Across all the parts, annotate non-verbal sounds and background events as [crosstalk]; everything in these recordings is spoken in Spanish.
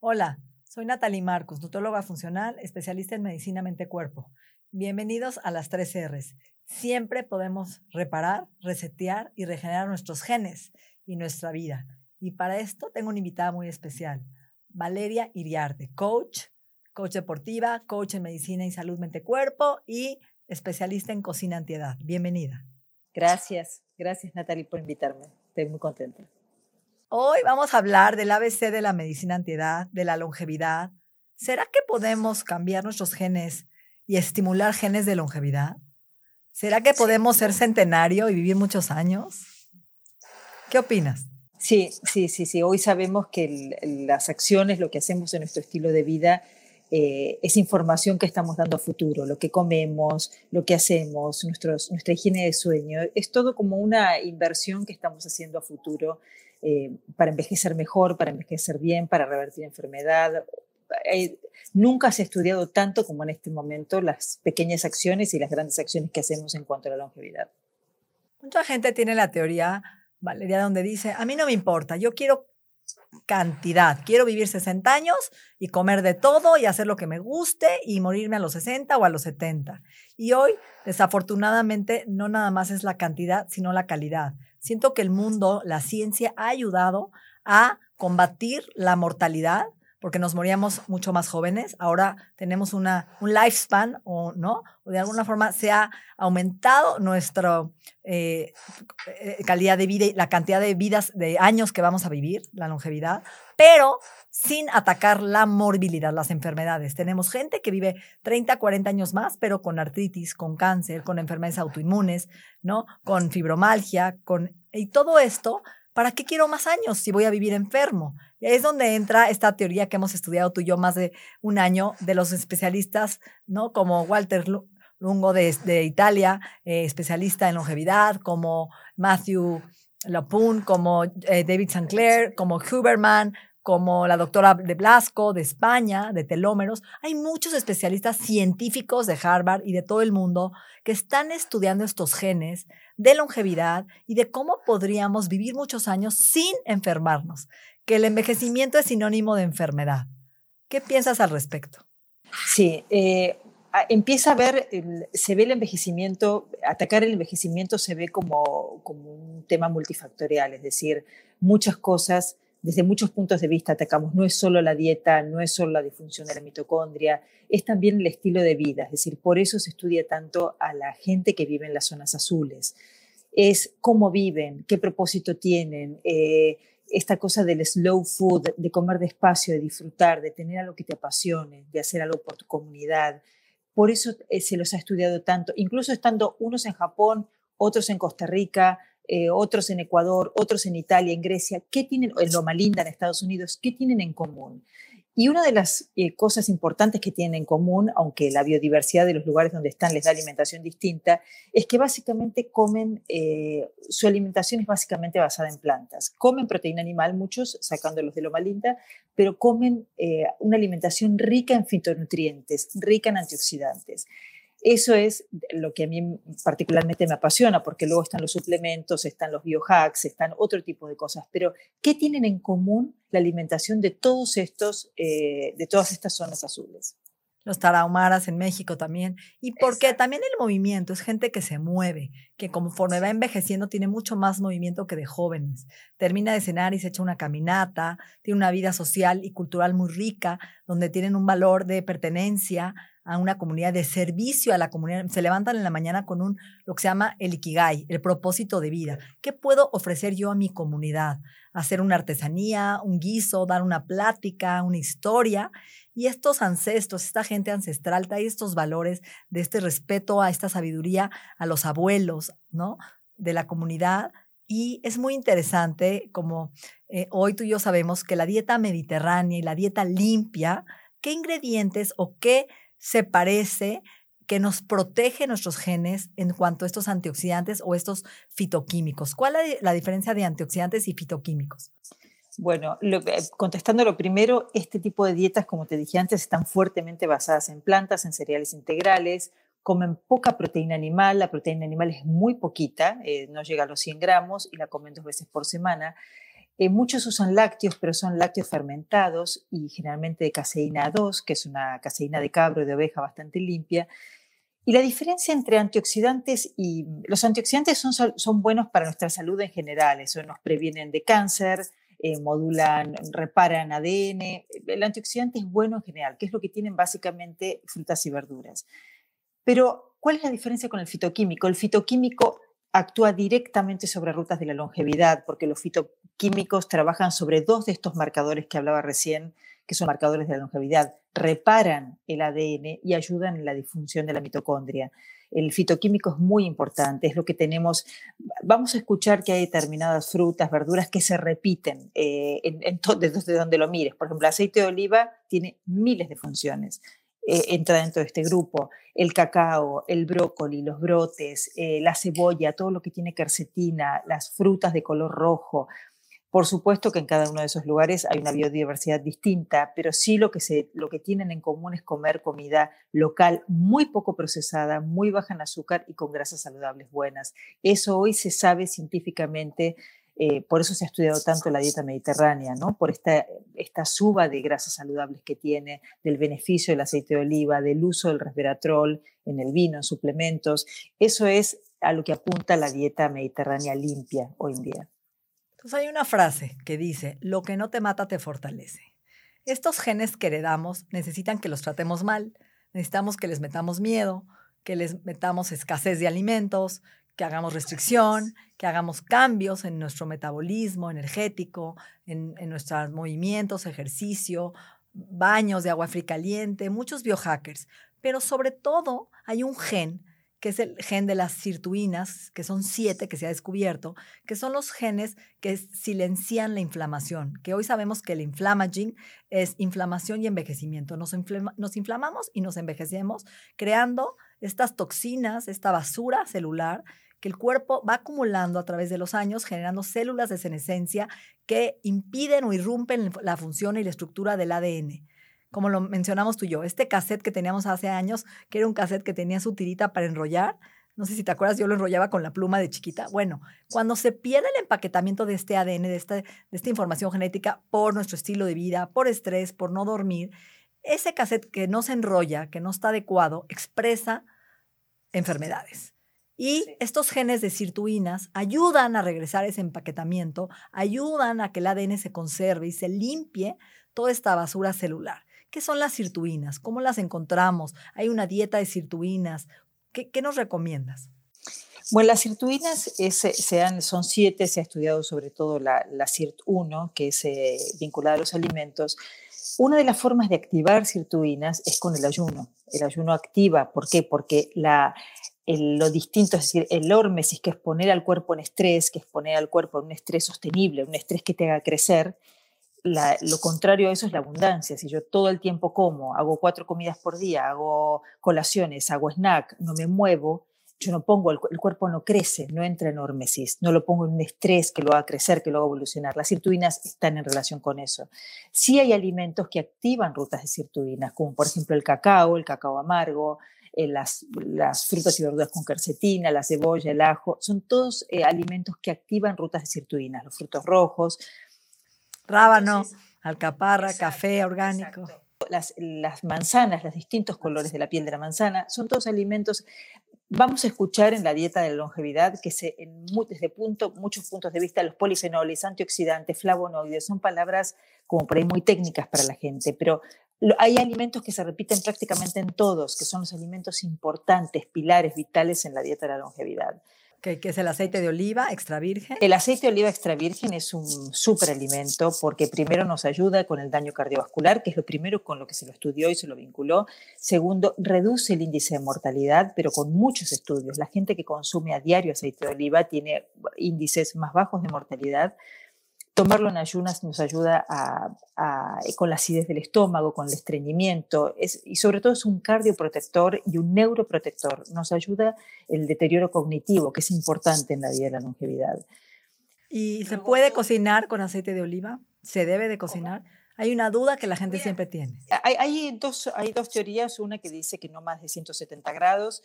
Hola, soy Natalie Marcos, nutrióloga funcional, especialista en medicina mente-cuerpo. Bienvenidos a las 3 R's. Siempre podemos reparar, resetear y regenerar nuestros genes y nuestra vida. Y para esto tengo una invitada muy especial, Valeria Iriarte, coach, coach deportiva, coach en medicina y salud mente-cuerpo y especialista en cocina antiedad. Bienvenida. Gracias, gracias Natalie por invitarme. Estoy muy contenta. Hoy vamos a hablar del ABC de la medicina antiedad, de la longevidad. ¿Será que podemos cambiar nuestros genes y estimular genes de longevidad? ¿Será que podemos ser centenario y vivir muchos años? ¿Qué opinas? Sí, sí, sí, sí. Hoy sabemos que las acciones, lo que hacemos en nuestro estilo de vida, eh, es información que estamos dando a futuro, lo que comemos, lo que hacemos, nuestros, nuestra higiene de sueño, es todo como una inversión que estamos haciendo a futuro eh, para envejecer mejor, para envejecer bien, para revertir enfermedad. Eh, nunca se ha estudiado tanto como en este momento las pequeñas acciones y las grandes acciones que hacemos en cuanto a la longevidad. Mucha gente tiene la teoría, Valeria, donde dice, a mí no me importa, yo quiero cantidad, quiero vivir 60 años y comer de todo y hacer lo que me guste y morirme a los 60 o a los 70. Y hoy, desafortunadamente, no nada más es la cantidad, sino la calidad. Siento que el mundo, la ciencia ha ayudado a combatir la mortalidad porque nos moríamos mucho más jóvenes. Ahora tenemos una, un lifespan, o no, o de alguna forma se ha aumentado nuestra eh, eh, calidad de vida y la cantidad de vidas, de años que vamos a vivir, la longevidad, pero sin atacar la morbilidad, las enfermedades. Tenemos gente que vive 30, 40 años más, pero con artritis, con cáncer, con enfermedades autoinmunes, ¿no? Con fibromalgia, con... Y todo esto, ¿para qué quiero más años si voy a vivir enfermo? Es donde entra esta teoría que hemos estudiado tú y yo más de un año de los especialistas, ¿no? Como Walter Lungo de, Italia, eh, especialista en longevidad, como Matthew Lapun, como eh, David Sinclair, como Huberman, como la doctora de Blasco de España, de telómeros. Hay muchos especialistas científicos de Harvard y de todo el mundo que están estudiando estos genes de longevidad y de cómo podríamos vivir muchos años sin enfermarnos, que el envejecimiento es sinónimo de enfermedad. ¿Qué piensas al respecto? Sí, eh, empieza a ver, se ve el envejecimiento, atacar el envejecimiento se ve como, como un tema multifactorial, es decir, muchas cosas desde muchos puntos de vista atacamos. No es solo la dieta, no es solo la disfunción de la mitocondria, es también el estilo de vida. Es decir, por eso se estudia tanto a la gente que vive en las zonas azules. Es cómo viven, qué propósito tienen, eh, esta cosa del slow food, de comer despacio, de disfrutar, de tener algo que te apasione, de hacer algo por tu comunidad. Por eso eh, se los ha estudiado tanto, incluso estando unos en Japón, otros en Costa Rica, eh, otros en Ecuador, otros en Italia, en Grecia, ¿qué tienen, en Loma Linda, en Estados Unidos, qué tienen en común? Y una de las eh, cosas importantes que tienen en común, aunque la biodiversidad de los lugares donde están les da alimentación distinta, es que básicamente comen, eh, su alimentación es básicamente basada en plantas. Comen proteína animal, muchos, sacándolos de Loma Linda, pero comen una alimentación rica en fitonutrientes, rica en antioxidantes. Eso es lo que a mí particularmente me apasiona, porque luego están los suplementos, están los biohacks, están otro tipo de cosas. Pero, ¿qué tienen en común la alimentación de todos estos, eh, de todas estas zonas azules? Los tarahumaras en México también. Y porque también el movimiento es gente que se mueve, que conforme va envejeciendo tiene mucho más movimiento que de jóvenes. Termina de cenar y se echa una caminata, tiene una vida social y cultural muy rica, donde tienen un valor de pertenencia a una comunidad, de servicio a la comunidad. Se levantan en la mañana con un, lo que se llama el ikigai, el propósito de vida. ¿Qué puedo ofrecer yo a mi comunidad? Hacer una artesanía, un guiso, dar una plática, una historia. Y estos ancestros, esta gente ancestral, trae estos valores de este respeto a esta sabiduría, a los abuelos, ¿no? De la comunidad. Y es muy interesante, como eh, hoy tú y yo sabemos que la dieta mediterránea y la dieta limpia, ¿qué ingredientes o qué se parece que nos protege nuestros genes en cuanto a estos antioxidantes o estos fitoquímicos. ¿Cuál es la diferencia de antioxidantes y fitoquímicos? Bueno, eh, contestando lo primero, este tipo de dietas, como te dije antes, están fuertemente basadas en plantas, en cereales integrales, comen poca proteína animal, la proteína animal es muy poquita, eh, no llega a los 100 gramos y la comen dos veces por semana. Eh, muchos usan lácteos, pero son lácteos fermentados y generalmente de caseína 2, que es una caseína de cabro y de oveja bastante limpia. Y la diferencia entre antioxidantes y los antioxidantes son, son buenos para nuestra salud en general, eso nos previenen de cáncer, eh, modulan, reparan ADN. El antioxidante es bueno en general, que es lo que tienen básicamente frutas y verduras. Pero, ¿cuál es la diferencia con el fitoquímico? El fitoquímico actúa directamente sobre rutas de la longevidad, porque los fitoquímicos trabajan sobre dos de estos marcadores que hablaba recién, que son marcadores de la longevidad, reparan el ADN y ayudan en la disfunción de la mitocondria. El fitoquímico es muy importante, es lo que tenemos. Vamos a escuchar que hay determinadas frutas, verduras que se repiten eh, en, desde donde lo mires. Por ejemplo, el aceite de oliva tiene miles de funciones. Eh, entra dentro de este grupo. El cacao, el brócoli, los brotes, eh, la cebolla, todo lo que tiene quercetina, las frutas de color rojo. Por supuesto que en cada uno de esos lugares hay una biodiversidad distinta, pero sí lo que, se, lo que tienen en común es comer comida local muy poco procesada, muy baja en azúcar y con grasas saludables buenas. Eso hoy se sabe científicamente eh, por eso se ha estudiado tanto la dieta mediterránea, ¿no? por esta, esta suba de grasas saludables que tiene, del beneficio del aceite de oliva, del uso del resveratrol en el vino, en suplementos. Eso es a lo que apunta la dieta mediterránea limpia hoy en día. Entonces hay una frase que dice, lo que no te mata te fortalece. Estos genes que heredamos necesitan que los tratemos mal, necesitamos que les metamos miedo, que les metamos escasez de alimentos, que hagamos restricción, que hagamos cambios en nuestro metabolismo energético, en, nuestros movimientos, ejercicio, baños de agua fría caliente, muchos biohackers. Pero sobre todo hay un gen que es el gen de las sirtuinas, que son siete que se ha descubierto, que son los genes que silencian la inflamación, que hoy sabemos que el inflamaging es inflamación y envejecimiento. Nos, nos inflamamos y nos envejecemos creando estas toxinas, esta basura celular que el cuerpo va acumulando a través de los años, generando células de senescencia que impiden o irrumpen la función y la estructura del ADN. Como lo mencionamos tú y yo, este cassette que teníamos hace años, que era un cassette que tenía su tirita para enrollar, no sé si te acuerdas, yo lo enrollaba con la pluma de chiquita. Bueno, cuando se pierde el empaquetamiento de este ADN, de esta, de esta información genética por nuestro estilo de vida, por estrés, por no dormir, ese cassette que no se enrolla, que no está adecuado, expresa enfermedades. Y estos genes de sirtuinas ayudan a regresar ese empaquetamiento, ayudan a que el ADN se conserve y se limpie toda esta basura celular. ¿Qué son las sirtuinas? ¿Cómo las encontramos? ¿Hay una dieta de sirtuinas? ¿Qué, nos recomiendas? Bueno, las sirtuinas son siete, se ha estudiado sobre todo la, la SIRT1, que es eh, vinculada a los alimentos. Una de las formas de activar sirtuinas es con el ayuno. El ayuno activa, ¿por qué? Porque la, lo distinto, es decir, el hormesis, que es poner al cuerpo en estrés, que es poner al cuerpo en un estrés sostenible, un estrés que te haga crecer, lo contrario a eso es la abundancia. Si yo todo el tiempo como, hago cuatro comidas por día, hago colaciones, hago snack, no me muevo, yo no pongo, el, cuerpo no crece, no entra en hormesis, no lo pongo en un estrés que lo haga crecer, que lo haga evolucionar. Las sirtuinas están en relación con eso. Sí hay alimentos que activan rutas de sirtuinas, como por ejemplo el cacao, el cacao amargo, eh, las, frutas y verduras con quercetina, la cebolla, el ajo, son todos eh, alimentos que activan rutas de sirtuinas, los frutos rojos. Rábano, alcaparra, café orgánico. Las, las, manzanas, los distintos colores de la piel de la manzana, son todos alimentos Vamos a escuchar en la dieta de longevidad que se, en, desde punto, muchos puntos de vista los polifenoles, antioxidantes, flavonoides, son palabras como por ahí muy técnicas para la gente, pero hay alimentos que se repiten prácticamente en todos, que son los alimentos importantes, pilares vitales en la dieta de la longevidad que, es el aceite de oliva extra virgen. El aceite de oliva extra virgen es un superalimento porque primero nos ayuda con el daño cardiovascular, que es lo primero con lo que se lo estudió y se lo vinculó. Segundo, reduce el índice de mortalidad, pero con muchos estudios. La gente que consume a diario aceite de oliva tiene índices más bajos de mortalidad Tomarlo en ayunas nos ayuda a, con la acidez del estómago, con el estreñimiento, y sobre todo es un cardioprotector y un neuroprotector. Nos ayuda el deterioro cognitivo, que es importante en la vida de la longevidad. ¿Y se puede cocinar con aceite de oliva? ¿Se debe de cocinar? Hay una duda que la gente siempre tiene. Hay, hay, dos, hay dos teorías, una que dice que no más de 170 grados,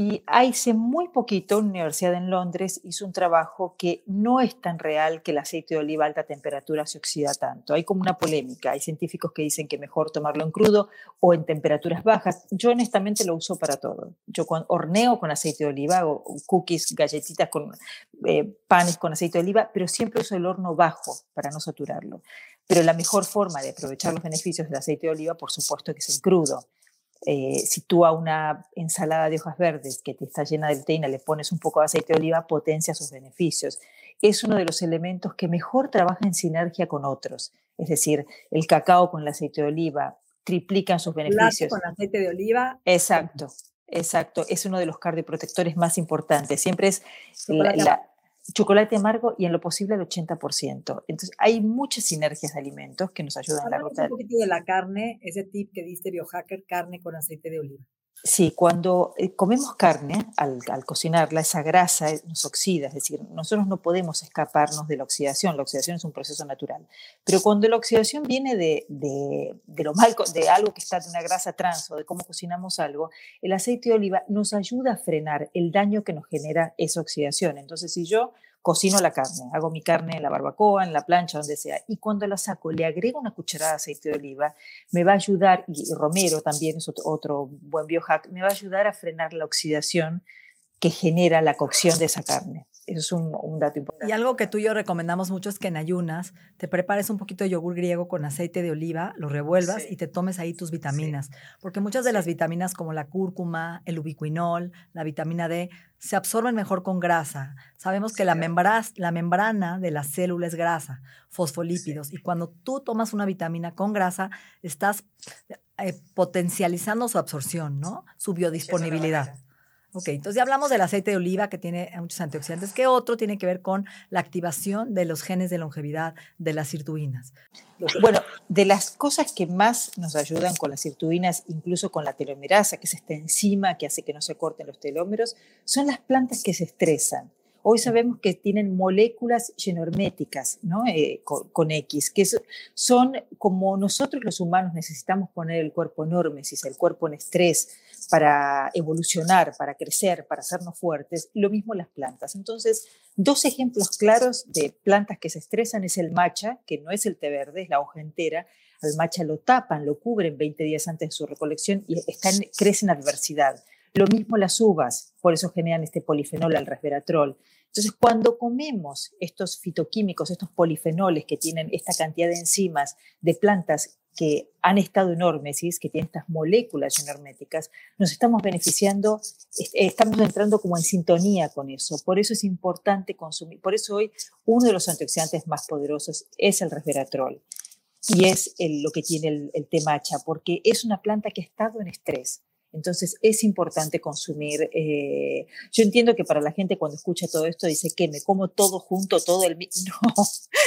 Y hace muy poquito, una universidad en Londres hizo un trabajo que no es tan real que el aceite de oliva a alta temperatura se oxida tanto. Hay como una polémica. Hay científicos que dicen que mejor tomarlo en crudo o en temperaturas bajas. Yo honestamente lo uso para todo. Yo horneo con aceite de oliva, o cookies, galletitas con eh, panes con aceite de oliva, pero siempre uso el horno bajo para no saturarlo. Pero la mejor forma de aprovechar los beneficios del aceite de oliva, por supuesto, es en crudo. Eh, si tú a una ensalada de hojas verdes que te está llena de proteína le pones un poco de aceite de oliva, potencia sus beneficios. Es uno de los elementos que mejor trabaja en sinergia con otros. Es decir, el cacao con el aceite de oliva triplican sus beneficios. con aceite de oliva. Exacto, exacto. Es uno de los cardioprotectores más importantes. Siempre es la, chocolate amargo y en lo posible el 80%. Entonces, hay muchas sinergias de alimentos que nos ayudan a la ruta. Un poquito de la carne, ese tip que diste biohacker, carne con aceite de oliva. Sí, cuando eh, comemos carne, al, cocinarla, esa grasa eh, nos oxida, es decir, nosotros no podemos escaparnos de la oxidación, la oxidación es un proceso natural, pero cuando la oxidación viene de, de, de lo mal, de algo que está de una grasa trans o de cómo cocinamos algo, el aceite de oliva nos ayuda a frenar el daño que nos genera esa oxidación. Entonces, si yo cocino la carne, hago mi carne en la barbacoa, en la plancha, donde sea, y cuando la saco le agrego una cucharada de aceite de oliva, me va a ayudar, y romero también es otro, buen biohack, me va a ayudar a frenar la oxidación que genera la cocción de esa carne. Eso es un, dato importante. Y algo que tú y yo recomendamos mucho es que en ayunas te prepares un poquito de yogur griego con aceite de oliva, lo revuelvas y te tomes ahí tus vitaminas. Porque muchas de las vitaminas como la cúrcuma, el ubiquinol, la vitamina D, se absorben mejor con grasa. Sabemos que la, la membrana de la célula es grasa, fosfolípidos. Y cuando tú tomas una vitamina con grasa, estás eh, potencializando su absorción, ¿no? Su biodisponibilidad. Ok, entonces ya hablamos del aceite de oliva que tiene muchos antioxidantes. ¿Qué otro tiene que ver con la activación de los genes de longevidad de las sirtuinas? Bueno, de las cosas que más nos ayudan con las sirtuinas, incluso con la telomerasa, que es esta enzima que hace que no se corten los telómeros, son las plantas que se estresan. Hoy sabemos que tienen moléculas genorméticas ¿no? Eh, con, X, que son como nosotros los humanos necesitamos poner el cuerpo en hormesis, el cuerpo en estrés para evolucionar, para crecer, para hacernos fuertes, lo mismo las plantas. Entonces, dos ejemplos claros de plantas que se estresan es el matcha, que no es el té verde, es la hoja entera, al matcha lo tapan, lo cubren 20 días antes de su recolección y están, crece adversidad. Lo mismo las uvas, por eso generan este polifenol, el resveratrol. Entonces, cuando comemos estos fitoquímicos, estos polifenoles que tienen esta cantidad de enzimas de plantas que han estado en hormesis, que tienen estas moléculas herméticas, nos estamos beneficiando, estamos entrando como en sintonía con eso. Por eso es importante consumir, por eso hoy uno de los antioxidantes más poderosos es el resveratrol y es lo que tiene el, el temacha, porque es una planta que ha estado en estrés. Entonces es importante consumir. Eh, yo entiendo que para la gente cuando escucha todo esto dice que me como todo junto, todo el [laughs] no,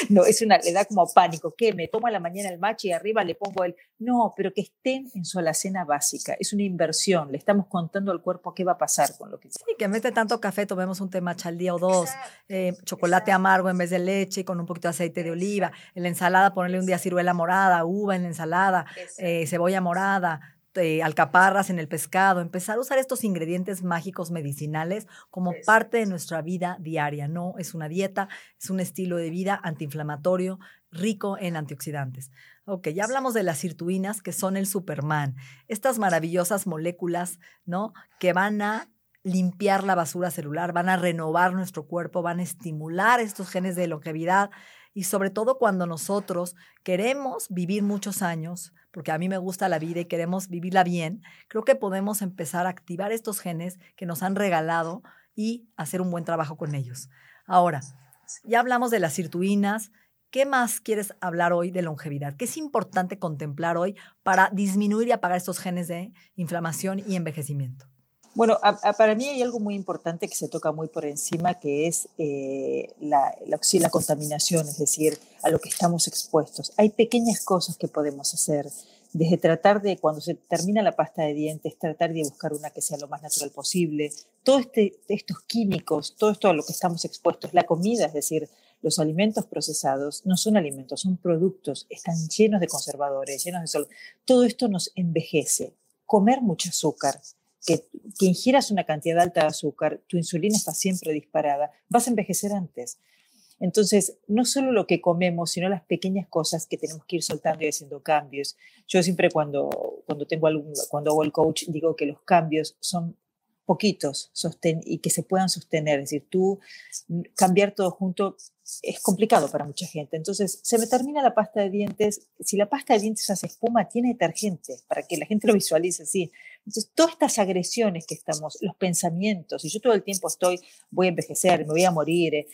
no es una le da como pánico que me tomo a la mañana el matcha y arriba le pongo el no, pero que estén en su alacena básica. Es una inversión. Le estamos contando al cuerpo qué va a pasar con lo que. Sí, que en vez de tanto café tomemos un té matcha al día o dos, eh, chocolate amargo en vez de leche con un poquito de aceite de oliva, en la ensalada ponerle un día ciruela morada, uva en la ensalada, eh, cebolla morada este, alcaparras en el pescado, empezar a usar estos ingredientes mágicos medicinales como parte de nuestra vida diaria. No es una dieta, es un estilo de vida antiinflamatorio rico en antioxidantes. Ok, ya hablamos de las sirtuinas, que son el Superman. Estas maravillosas moléculas, ¿no? Que van a limpiar la basura celular, van a renovar nuestro cuerpo, van a estimular estos genes de longevidad y sobre todo cuando nosotros queremos vivir muchos años, porque a mí me gusta la vida y queremos vivirla bien, creo que podemos empezar a activar estos genes que nos han regalado y hacer un buen trabajo con ellos. Ahora, ya hablamos de las sirtuinas. ¿Qué más quieres hablar hoy de longevidad? ¿Qué es importante contemplar hoy para disminuir y apagar estos genes de inflamación y envejecimiento? Bueno, para mí hay algo muy importante que se toca muy por encima, que es eh, la, la, contaminación, es decir, a lo que estamos expuestos. Hay pequeñas cosas que podemos hacer, desde tratar de, cuando se termina la pasta de dientes, tratar de buscar una que sea lo más natural posible. Todos este, estos químicos, todo esto a lo que estamos expuestos, la comida, es decir, los alimentos procesados no son alimentos, son productos, están llenos de conservadores, llenos de sol. Todo esto nos envejece. Comer mucho azúcar, que, que ingieras una cantidad alta de azúcar, tu insulina está siempre disparada, vas a envejecer antes. Entonces, no solo lo que comemos, sino las pequeñas cosas que tenemos que ir soltando y haciendo cambios. Yo siempre cuando, cuando, tengo algún, cuando hago el coach digo que los cambios son poquitos sosten y que se puedan sostener. Es decir, tú mm, cambiar todo junto es complicado para mucha gente. Entonces, se me termina la pasta de dientes. Si la pasta de dientes hace espuma, tiene detergente, para que la gente lo visualice así. Entonces, todas estas agresiones que estamos, los pensamientos, y yo todo el tiempo estoy, voy a envejecer, me voy a morir, eh,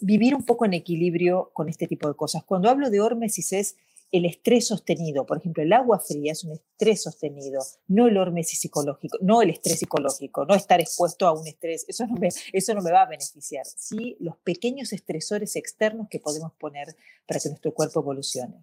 vivir un poco en equilibrio con este tipo de cosas. Cuando hablo de hormesis es el estrés sostenido. Por ejemplo, el agua fría es un estrés sostenido, no el hormesis psicológico, no el estrés psicológico, no estar expuesto a un estrés. Eso no me, eso no me va a beneficiar. Sí, los pequeños estresores externos que podemos poner para que nuestro cuerpo evolucione.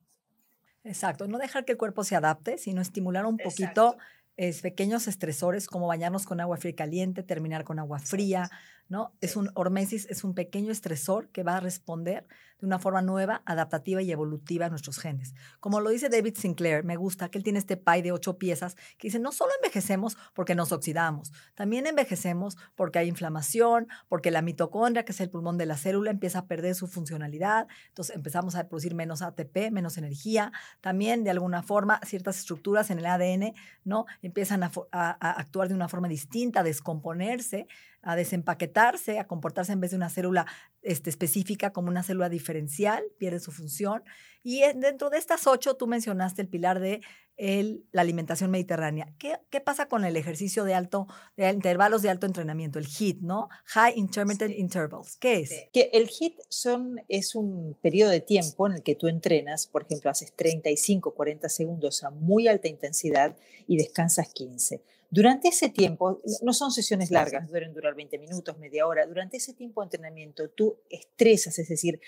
Exacto, no dejar que el cuerpo se adapte, sino estimular un poquito es, pequeños estresores como bañarnos con agua fría y caliente, terminar con agua fría, ¿no? Es un hormesis, es un pequeño estresor que va a responder de una forma nueva, adaptativa y evolutiva a nuestros genes. Como lo dice David Sinclair, me gusta que él tiene este pie de ocho piezas que dice, no solo envejecemos porque nos oxidamos, también envejecemos porque hay inflamación, porque la mitocondria, que es el pulmón de la célula, empieza a perder su funcionalidad, entonces empezamos a producir menos ATP, menos energía, también de alguna forma ciertas estructuras en el ADN, ¿no? Empiezan a, a actuar de una forma distinta, a descomponerse, a desempaquetarse, a comportarse en vez de una célula este, específica como una célula diferencial, pierde su función. Y dentro de estas ocho, tú mencionaste el pilar de el, la alimentación mediterránea. ¿Qué, ¿Qué, pasa con el ejercicio de alto, de intervalos de alto entrenamiento, el HIIT, ¿no? High Intermittent Intervals. ¿Qué es? Que el HIIT son, es un periodo de tiempo en el que tú entrenas, por ejemplo, haces 35, 40 segundos a muy alta intensidad y descansas 15. Durante ese tiempo, no son sesiones largas, deben durar 20 minutos, media hora, durante ese tiempo de entrenamiento tú estresas, es decir,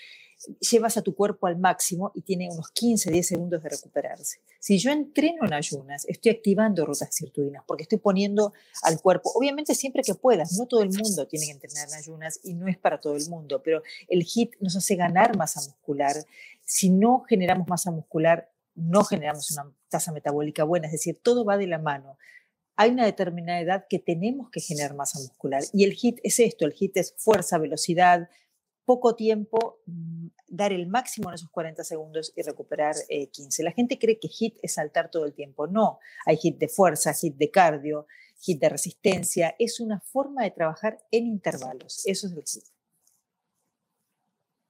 llevas a tu cuerpo al máximo y tiene unos 15, 10 segundos de recuperarse. Si yo entreno en ayunas, estoy activando rutas sirtuinas porque estoy poniendo al cuerpo, obviamente siempre que puedas, no todo el mundo tiene que entrenar en ayunas y no es para todo el mundo, pero el HIT nos hace ganar masa muscular. Si no generamos masa muscular, no generamos una tasa metabólica buena, es decir, todo va de la mano hay una determinada edad que tenemos que generar masa muscular. Y el HIT es esto, el HIT es fuerza, velocidad, poco tiempo, mm, dar el máximo en esos 40 segundos y recuperar 15. Eh, La gente cree que HIT es saltar todo el tiempo. No, hay HIT de fuerza, HIT de cardio, HIT de resistencia. Es una forma de trabajar en intervalos. Eso es el HIT.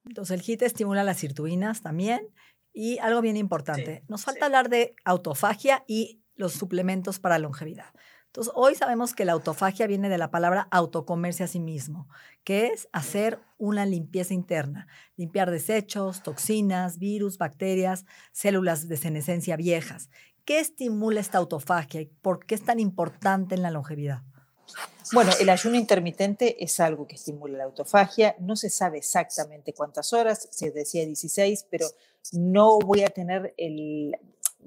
Entonces el HIT estimula las sirtuinas también. Y algo bien importante, nos falta hablar de autofagia y los suplementos para longevidad. Entonces, hoy sabemos que la autofagia viene de la palabra autocomerse a sí mismo, que es hacer una limpieza interna, limpiar desechos, toxinas, virus, bacterias, células de senescencia viejas. ¿Qué estimula esta autofagia y por qué es tan importante en la longevidad? Bueno, el ayuno intermitente es algo que estimula la autofagia. No se sabe exactamente cuántas horas, se decía 16, pero no voy a tener el,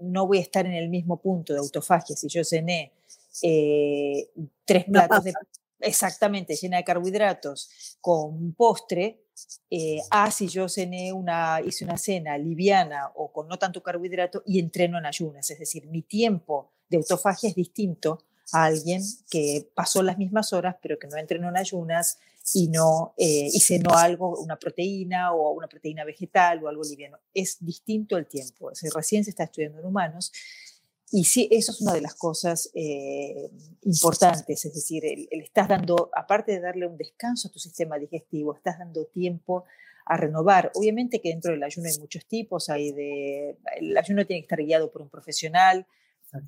no voy a estar en el mismo punto de autofagia si yo cené eh, tres platos de, exactamente llena de carbohidratos con un postre, eh, a si yo cené una, hice una cena liviana o con no tanto carbohidrato y entreno en ayunas. Es decir, mi tiempo de autofagia es distinto a alguien que pasó las mismas horas pero que no entrenó en ayunas y no eh, y cenó algo, una proteína o una proteína vegetal o algo liviano. Es distinto el tiempo. recién se está estudiando en humanos y sí, eso es una de las cosas eh, importantes, es decir, el, estás dando, aparte de darle un descanso a tu sistema digestivo, estás dando tiempo a renovar. Obviamente que dentro del ayuno hay muchos tipos, hay de, el ayuno tiene que estar guiado por un profesional,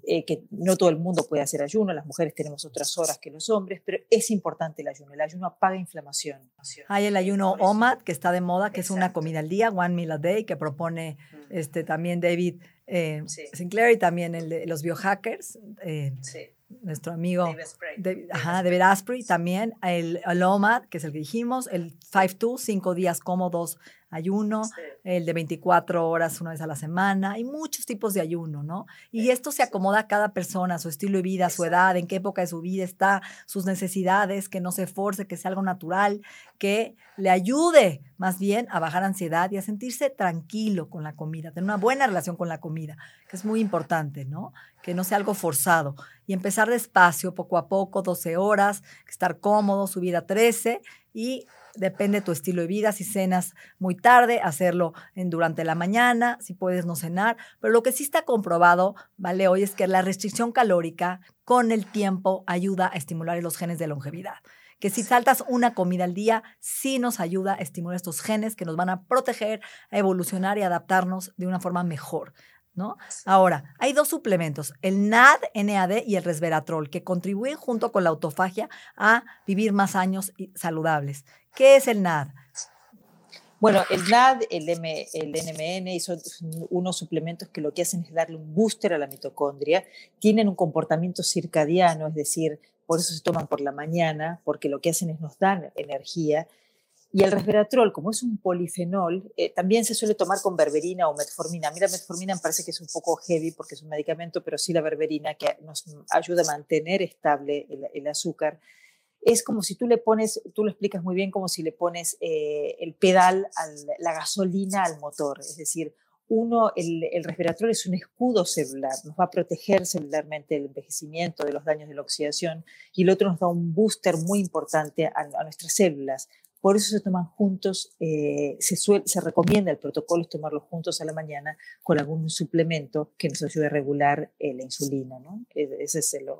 eh, que no todo el mundo puede hacer ayuno, las mujeres tenemos otras horas que los hombres, pero es importante el ayuno. El ayuno apaga inflamación. Hay el ayuno OMAD, que está de moda, que es una comida al día, one meal a day, que propone este, también David eh, Sinclair y también el de los biohackers. Eh, nuestro amigo David Asprey, también el, el, OMAD, que es el que dijimos, el 5-2, cinco días cómodos ayuno, el de 24 horas una vez a la semana, hay muchos tipos de ayuno, ¿no? Y esto se acomoda a cada persona, su estilo de vida, su edad, en qué época de su vida está, sus necesidades, que no se force, que sea algo natural, que le ayude más bien a bajar ansiedad y a sentirse tranquilo con la comida, tener una buena relación con la comida, que es muy importante, ¿no? Que no sea algo forzado. Y empezar despacio, poco a poco, 12 horas, estar cómodo, subir a 13 y depende de tu estilo de vida, si cenas muy tarde, hacerlo en, durante la mañana, si puedes no cenar, pero lo que sí está comprobado, ¿vale? Hoy es que la restricción calórica con el tiempo ayuda a estimular los genes de longevidad que si saltas una comida al día, sí nos ayuda a estimular estos genes que nos van a proteger, a evolucionar y adaptarnos de una forma mejor. ¿No? Ahora, hay dos suplementos, el NAD, NAD y el resveratrol, que contribuyen junto con la autofagia a vivir más años saludables. ¿Qué es el NAD? Bueno, el NAD, el, M, el NMN son unos suplementos que lo que hacen es darle un booster a la mitocondria. Tienen un comportamiento circadiano, es decir, por eso se toman por la mañana, porque lo que hacen es nos dan energía. Y el resveratrol, como es un polifenol, eh, también se suele tomar con berberina o metformina. A mí la metformina me parece que es un poco heavy porque es un medicamento, pero sí la berberina que nos ayuda a mantener estable el, azúcar. Es como si tú le pones, tú lo explicas muy bien, como si le pones eh, el pedal, a la gasolina al motor. Es decir, uno, el, el, es un escudo celular, nos va a proteger celularmente del envejecimiento, de los daños de la oxidación, y el otro nos da un booster muy importante a, nuestras células. Por eso se toman juntos, eh, se, se recomienda el protocolo es tomarlos juntos a la mañana con algún suplemento que nos ayude a regular eh, la insulina. ¿no? E, ese es el,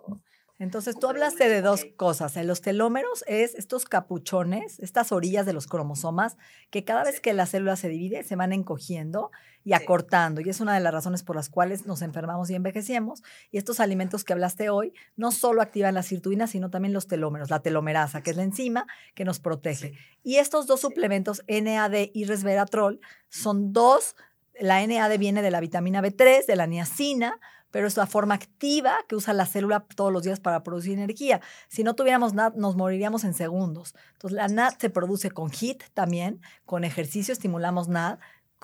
entonces, tú hablaste de dos cosas. En los telómeros es estos capuchones, estas orillas de los cromosomas, que cada vez que la célula se divide se van encogiendo y acortando. Y es una de las razones por las cuales nos enfermamos y envejecemos. Y estos alimentos que hablaste hoy no solo activan la sirtuina, sino también los telómeros, la telomerasa, que es la enzima que nos protege. Y estos dos suplementos, NAD y resveratrol, son dos. La NAD viene de la vitamina B3, de la niacina, pero es la forma activa que usa la célula todos los días para producir energía. Si no tuviéramos NAD, nos moriríamos en segundos. Entonces, la NAD se produce con HIT también, con ejercicio estimulamos NAD,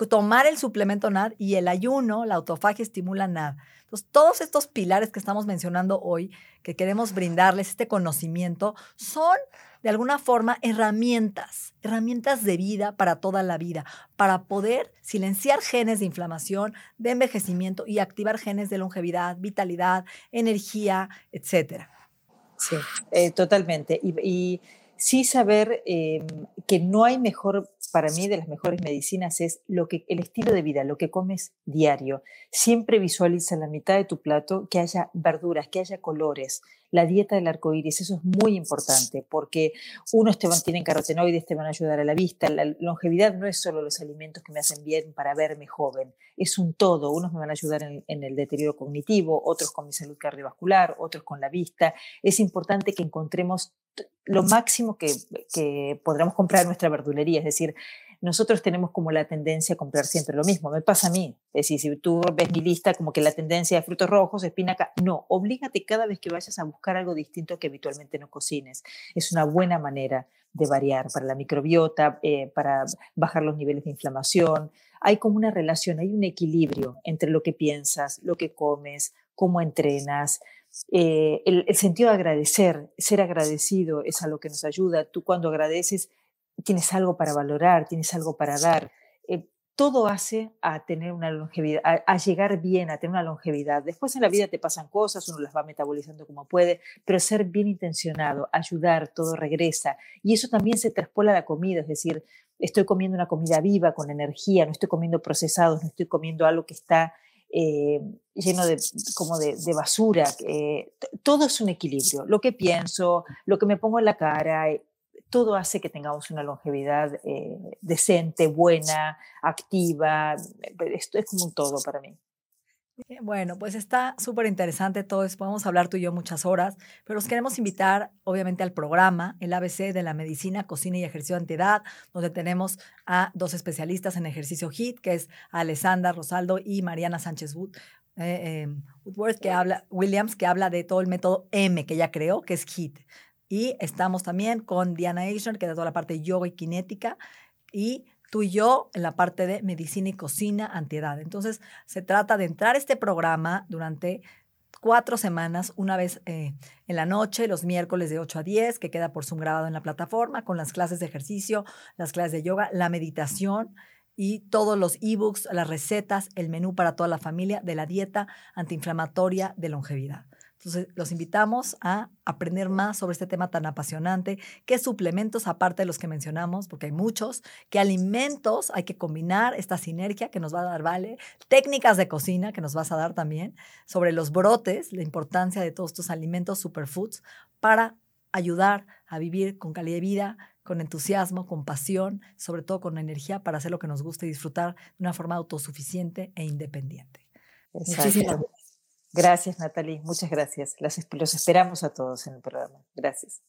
tomar el suplemento NAD y el ayuno, la autofagia estimula NAD. Entonces, todos estos pilares que estamos mencionando hoy, que queremos brindarles este conocimiento, son de alguna forma herramientas, herramientas de vida para toda la vida, para poder silenciar genes de inflamación, de envejecimiento y activar genes de longevidad, vitalidad, energía, etcétera. Sí, eh, totalmente. Y, sí saber em, que no hay mejor para mí de las mejores medicinas es lo que el estilo de vida, lo que comes diario. Siempre visualiza en la mitad de tu plato que haya verduras, que haya colores. La dieta del arco iris, eso es muy importante porque unos te van, tienen carotenoides, te van a ayudar a la vista. La longevidad no es solo los alimentos que me hacen bien para verme joven, es un todo. Unos me van a ayudar en el deterioro cognitivo, otros con mi salud cardiovascular, otros con la vista. Es importante que encontremos lo máximo que, que podremos comprar en nuestra verdulería, es decir, nosotros tenemos como la tendencia a comprar siempre lo mismo. Me pasa a mí. Es decir, si tú ves mi lista como que la tendencia de frutos rojos, espinaca, no, oblígate cada vez que vayas a buscar algo distinto que habitualmente no cocines. Es una buena manera de variar para la microbiota, eh, para bajar los niveles de inflamación. Hay como una relación, hay un equilibrio entre lo que piensas, lo que comes, cómo entrenas, eh, el, el, sentido de agradecer, ser agradecido es algo que nos ayuda. Tú cuando agradeces tienes algo para valorar, tienes algo para dar. Eh, todo hace a tener una longevidad, a, llegar bien, a tener una longevidad. Después en la vida te pasan cosas, uno las va metabolizando como puede, pero ser bien intencionado, ayudar, todo regresa. Y eso también se traspola a la comida, es decir, estoy comiendo una comida viva, con energía, no estoy comiendo procesados, no estoy comiendo algo que está eh, lleno de, como de, basura. Eh, todo es un equilibrio. Lo que pienso, lo que me pongo en la cara, todo hace que tengamos una longevidad eh, decente, buena, activa. Esto es como un todo para mí. Bueno, pues está súper interesante todo eso. Podemos hablar tú y yo muchas horas, pero los queremos invitar, obviamente, al programa, el ABC de la medicina, cocina y ejercicio de antiedad, donde tenemos a dos especialistas en ejercicio HIT, que es Alessandra Rosaldo y Mariana Sánchez Wood. Eh, em, Woodworth, que habla, Williams, que habla de todo el método M que ella creó, que es HIT. Y estamos también con Diana Eisner, que da toda la parte yoga y cinética, y tú y yo en la parte de medicina y cocina antiedad. Entonces, se trata de entrar a este programa durante cuatro semanas, una vez eh, en la noche, los miércoles de 8 a 10, que queda por Zoom grabado en la plataforma, con las clases de ejercicio, las clases de yoga, la meditación y todos los ebooks, las recetas, el menú para toda la familia de la dieta antiinflamatoria de longevidad. Entonces, los invitamos a aprender más sobre este tema tan apasionante, qué suplementos, aparte de los que mencionamos, porque hay muchos, qué alimentos hay que combinar, esta sinergia que nos va a dar, ¿vale? Técnicas de cocina que nos vas a dar también, sobre los brotes, la importancia de todos estos alimentos superfoods para ayudar a vivir con calidad de vida, con entusiasmo, con pasión, sobre todo con energía para hacer lo que nos gusta y disfrutar de una forma autosuficiente e independiente. Muchísimas gracias. Gracias, Natalie. Muchas gracias. los esperamos a todos en el programa. Gracias.